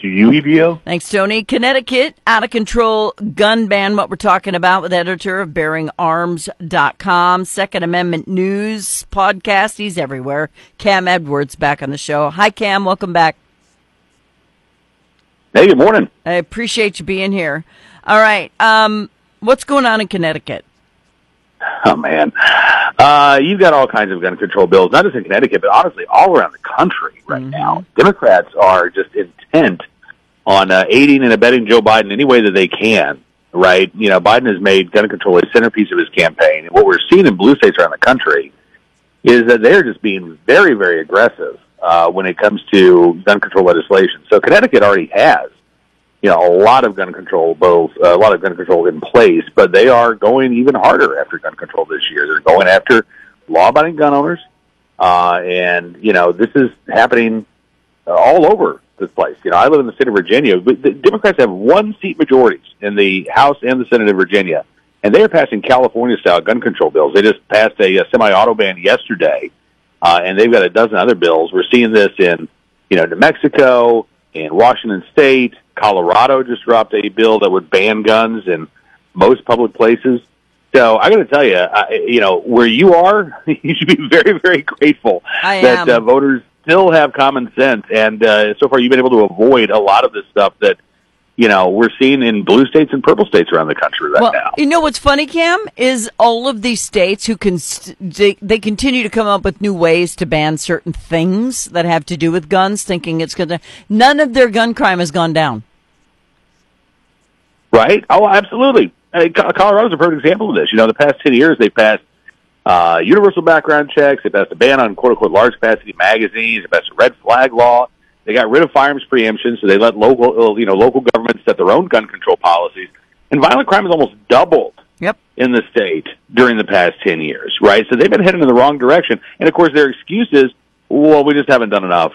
to you, EBO. Thanks, Tony. Connecticut, out of control gun ban, what we're talking about with editor of bearingarms.com, Second Amendment News podcast. He's everywhere. Cam Edwards back on the show. Hi, Cam. Welcome back. Hey, good morning. I appreciate you being here. All right. Um, what's going on in Connecticut? Oh man, uh, you've got all kinds of gun control bills, not just in Connecticut, but honestly all around the country right mm-hmm. now. Democrats are just intent on uh, aiding and abetting Joe Biden any way that they can. Right? You know, Biden has made gun control a centerpiece of his campaign, and what we're seeing in blue states around the country is that they're just being very, very aggressive uh, when it comes to gun control legislation. So Connecticut already has you know, a lot of gun control bills, uh, a lot of gun control in place, but they are going even harder after gun control this year. They're going after law-abiding gun owners, uh, and you know, this is happening all over this place. You know, I live in the state of Virginia. But the Democrats have one seat majorities in the House and the Senate of Virginia, and they are passing California-style gun control bills. They just passed a, a semi-auto ban yesterday, uh, and they've got a dozen other bills. We're seeing this in, you know, New Mexico, in Washington State, Colorado just dropped a bill that would ban guns in most public places. So I got to tell you, I, you know, where you are, you should be very, very grateful I that uh, voters still have common sense. And uh, so far, you've been able to avoid a lot of this stuff that you know, we're seeing in blue states and purple states around the country right well, now. You know what's funny, Cam, is all of these states who can they, they continue to come up with new ways to ban certain things that have to do with guns, thinking it's going to. None of their gun crime has gone down. Right? Oh, absolutely. I mean, Colorado's a perfect example of this. You know, the past ten years they've passed uh, universal background checks. They passed a ban on quote unquote large capacity magazines. They passed a red flag law. They got rid of firearms preemption, so they let local, uh, you know, local governments set their own gun control policies. And violent crime has almost doubled yep. in the state during the past 10 years, right? So they've been heading in the wrong direction. And of course, their excuse is, well, we just haven't done enough.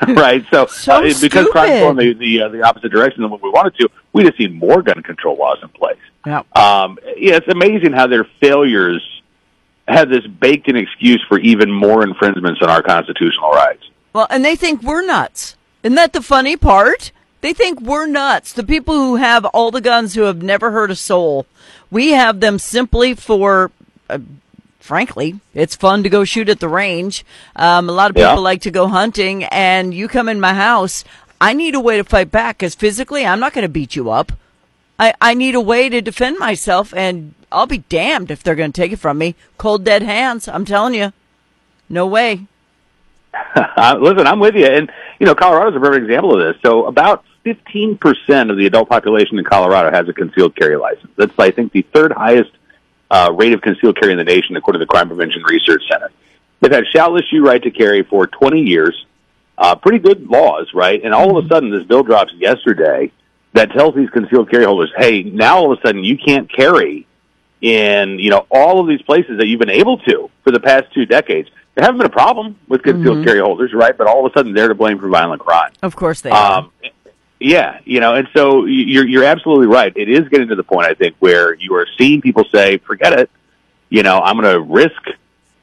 right? So, so uh, because crime's going the the, uh, the opposite direction than what we wanted to, we just need more gun control laws in place. Yeah. Um, yeah, it's amazing how their failures have this baked in excuse for even more infringements on our constitutional rights. Well, and they think we're nuts. Isn't that the funny part? They think we're nuts. The people who have all the guns who have never hurt a soul. We have them simply for, uh, frankly, it's fun to go shoot at the range. Um, a lot of people yeah. like to go hunting, and you come in my house. I need a way to fight back because physically, I'm not going to beat you up. I, I need a way to defend myself, and I'll be damned if they're going to take it from me. Cold, dead hands. I'm telling you. No way. Listen, I'm with you. And, you know, Colorado's a perfect example of this. So about 15% of the adult population in Colorado has a concealed carry license. That's, I think, the third highest uh, rate of concealed carry in the nation, according to the Crime Prevention Research Center. They've had shall issue right to carry for 20 years. Uh, pretty good laws, right? And all of a sudden, this bill drops yesterday that tells these concealed carry holders, hey, now all of a sudden you can't carry in, you know, all of these places that you've been able to for the past two decades there haven't been a problem with concealed mm-hmm. carry holders, right? But all of a sudden they're to blame for violent crime. Of course they are. Um, yeah, you know, and so you're you're absolutely right. It is getting to the point I think where you are seeing people say, "Forget it," you know, I'm going to risk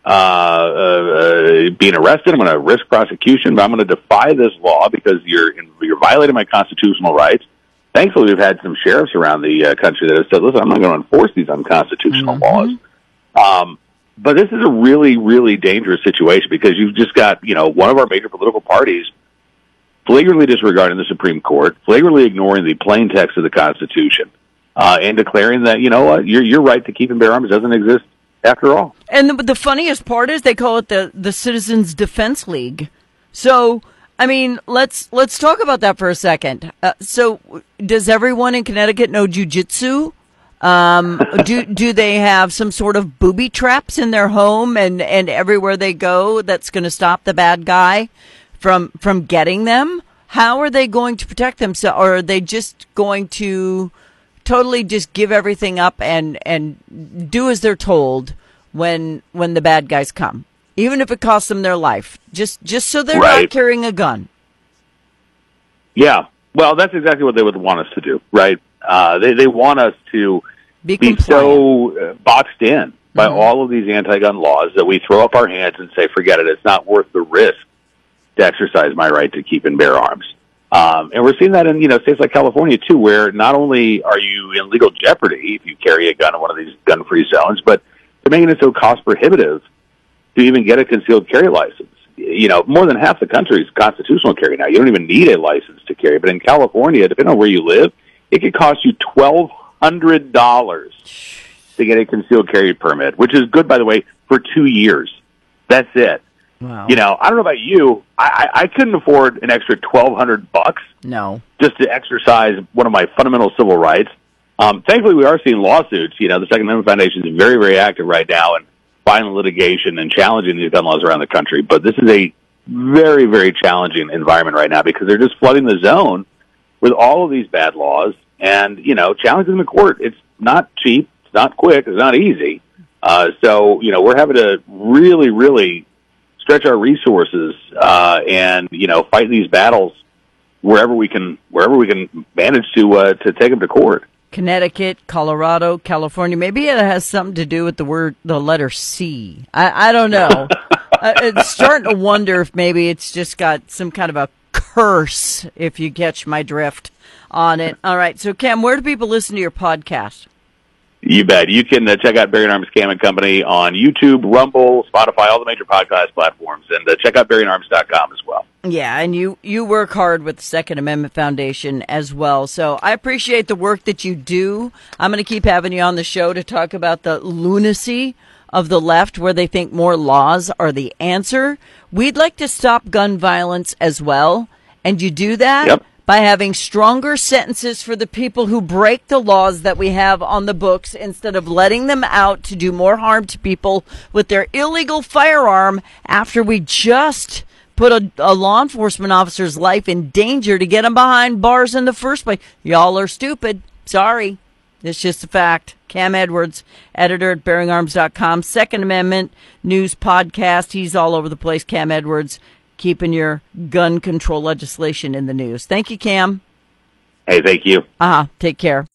uh, uh, being arrested. I'm going to risk prosecution, but I'm going to defy this law because you're you're violating my constitutional rights. Thankfully, we've had some sheriffs around the uh, country that have said, "Listen, I'm not going to enforce these unconstitutional mm-hmm. laws." Um, but this is a really, really dangerous situation because you've just got, you know, one of our major political parties flagrantly disregarding the Supreme Court, flagrantly ignoring the plain text of the Constitution, uh, and declaring that, you know what, your, your right to keep and bear arms doesn't exist after all. And the, the funniest part is they call it the, the Citizens Defense League. So, I mean, let's let's talk about that for a second. Uh, so, does everyone in Connecticut know jujitsu? Um, do do they have some sort of booby traps in their home and, and everywhere they go that's going to stop the bad guy from from getting them? How are they going to protect themselves? Or are they just going to totally just give everything up and and do as they're told when when the bad guys come, even if it costs them their life, just just so they're right. not carrying a gun? Yeah, well, that's exactly what they would want us to do, right? Uh, they they want us to be, be so uh, boxed in by mm-hmm. all of these anti-gun laws that we throw up our hands and say, "Forget it. It's not worth the risk to exercise my right to keep and bear arms." Um, and we're seeing that in, you know, states like California too, where not only are you in legal jeopardy if you carry a gun in one of these gun-free zones, but they're making it so cost prohibitive to even get a concealed carry license. You know, more than half the country is constitutional carry now. You don't even need a license to carry. But in California, depending on where you live, it could cost you twelve hundred dollars to get a concealed carry permit, which is good, by the way, for two years. That's it. Wow. You know, I don't know about you. I, I, I couldn't afford an extra twelve hundred bucks no. just to exercise one of my fundamental civil rights. Um, thankfully, we are seeing lawsuits. You know, the Second Amendment Foundation is very, very active right now in filing litigation and challenging these gun laws around the country. But this is a very, very challenging environment right now because they're just flooding the zone with all of these bad laws and, you know, challenging them in court. It's not cheap. It's not quick. It's not easy. Uh, so, you know, we're having to really, really stretch our resources uh, and, you know, fight these battles wherever we can, wherever we can manage to uh, to take them to court. Connecticut, Colorado, California. Maybe it has something to do with the word, the letter C. I, I don't know. uh, it's starting to wonder if maybe it's just got some kind of a curse, if you catch my drift on it. All right. So, Cam, where do people listen to your podcast? You bet. You can uh, check out Bearing Arms Cam and Company on YouTube, Rumble, Spotify, all the major podcast platforms, and uh, check out BearingArms.com as well. Yeah, and you you work hard with the Second Amendment Foundation as well. So I appreciate the work that you do. I'm going to keep having you on the show to talk about the lunacy of the left where they think more laws are the answer. We'd like to stop gun violence as well, and you do that Yep. By having stronger sentences for the people who break the laws that we have on the books instead of letting them out to do more harm to people with their illegal firearm after we just put a, a law enforcement officer's life in danger to get him behind bars in the first place. Y'all are stupid. Sorry. It's just a fact. Cam Edwards, editor at bearingarms.com, Second Amendment News Podcast. He's all over the place, Cam Edwards, keeping your gun control legislation in the news. Thank you, Cam. Hey, thank you. Uh huh. Take care.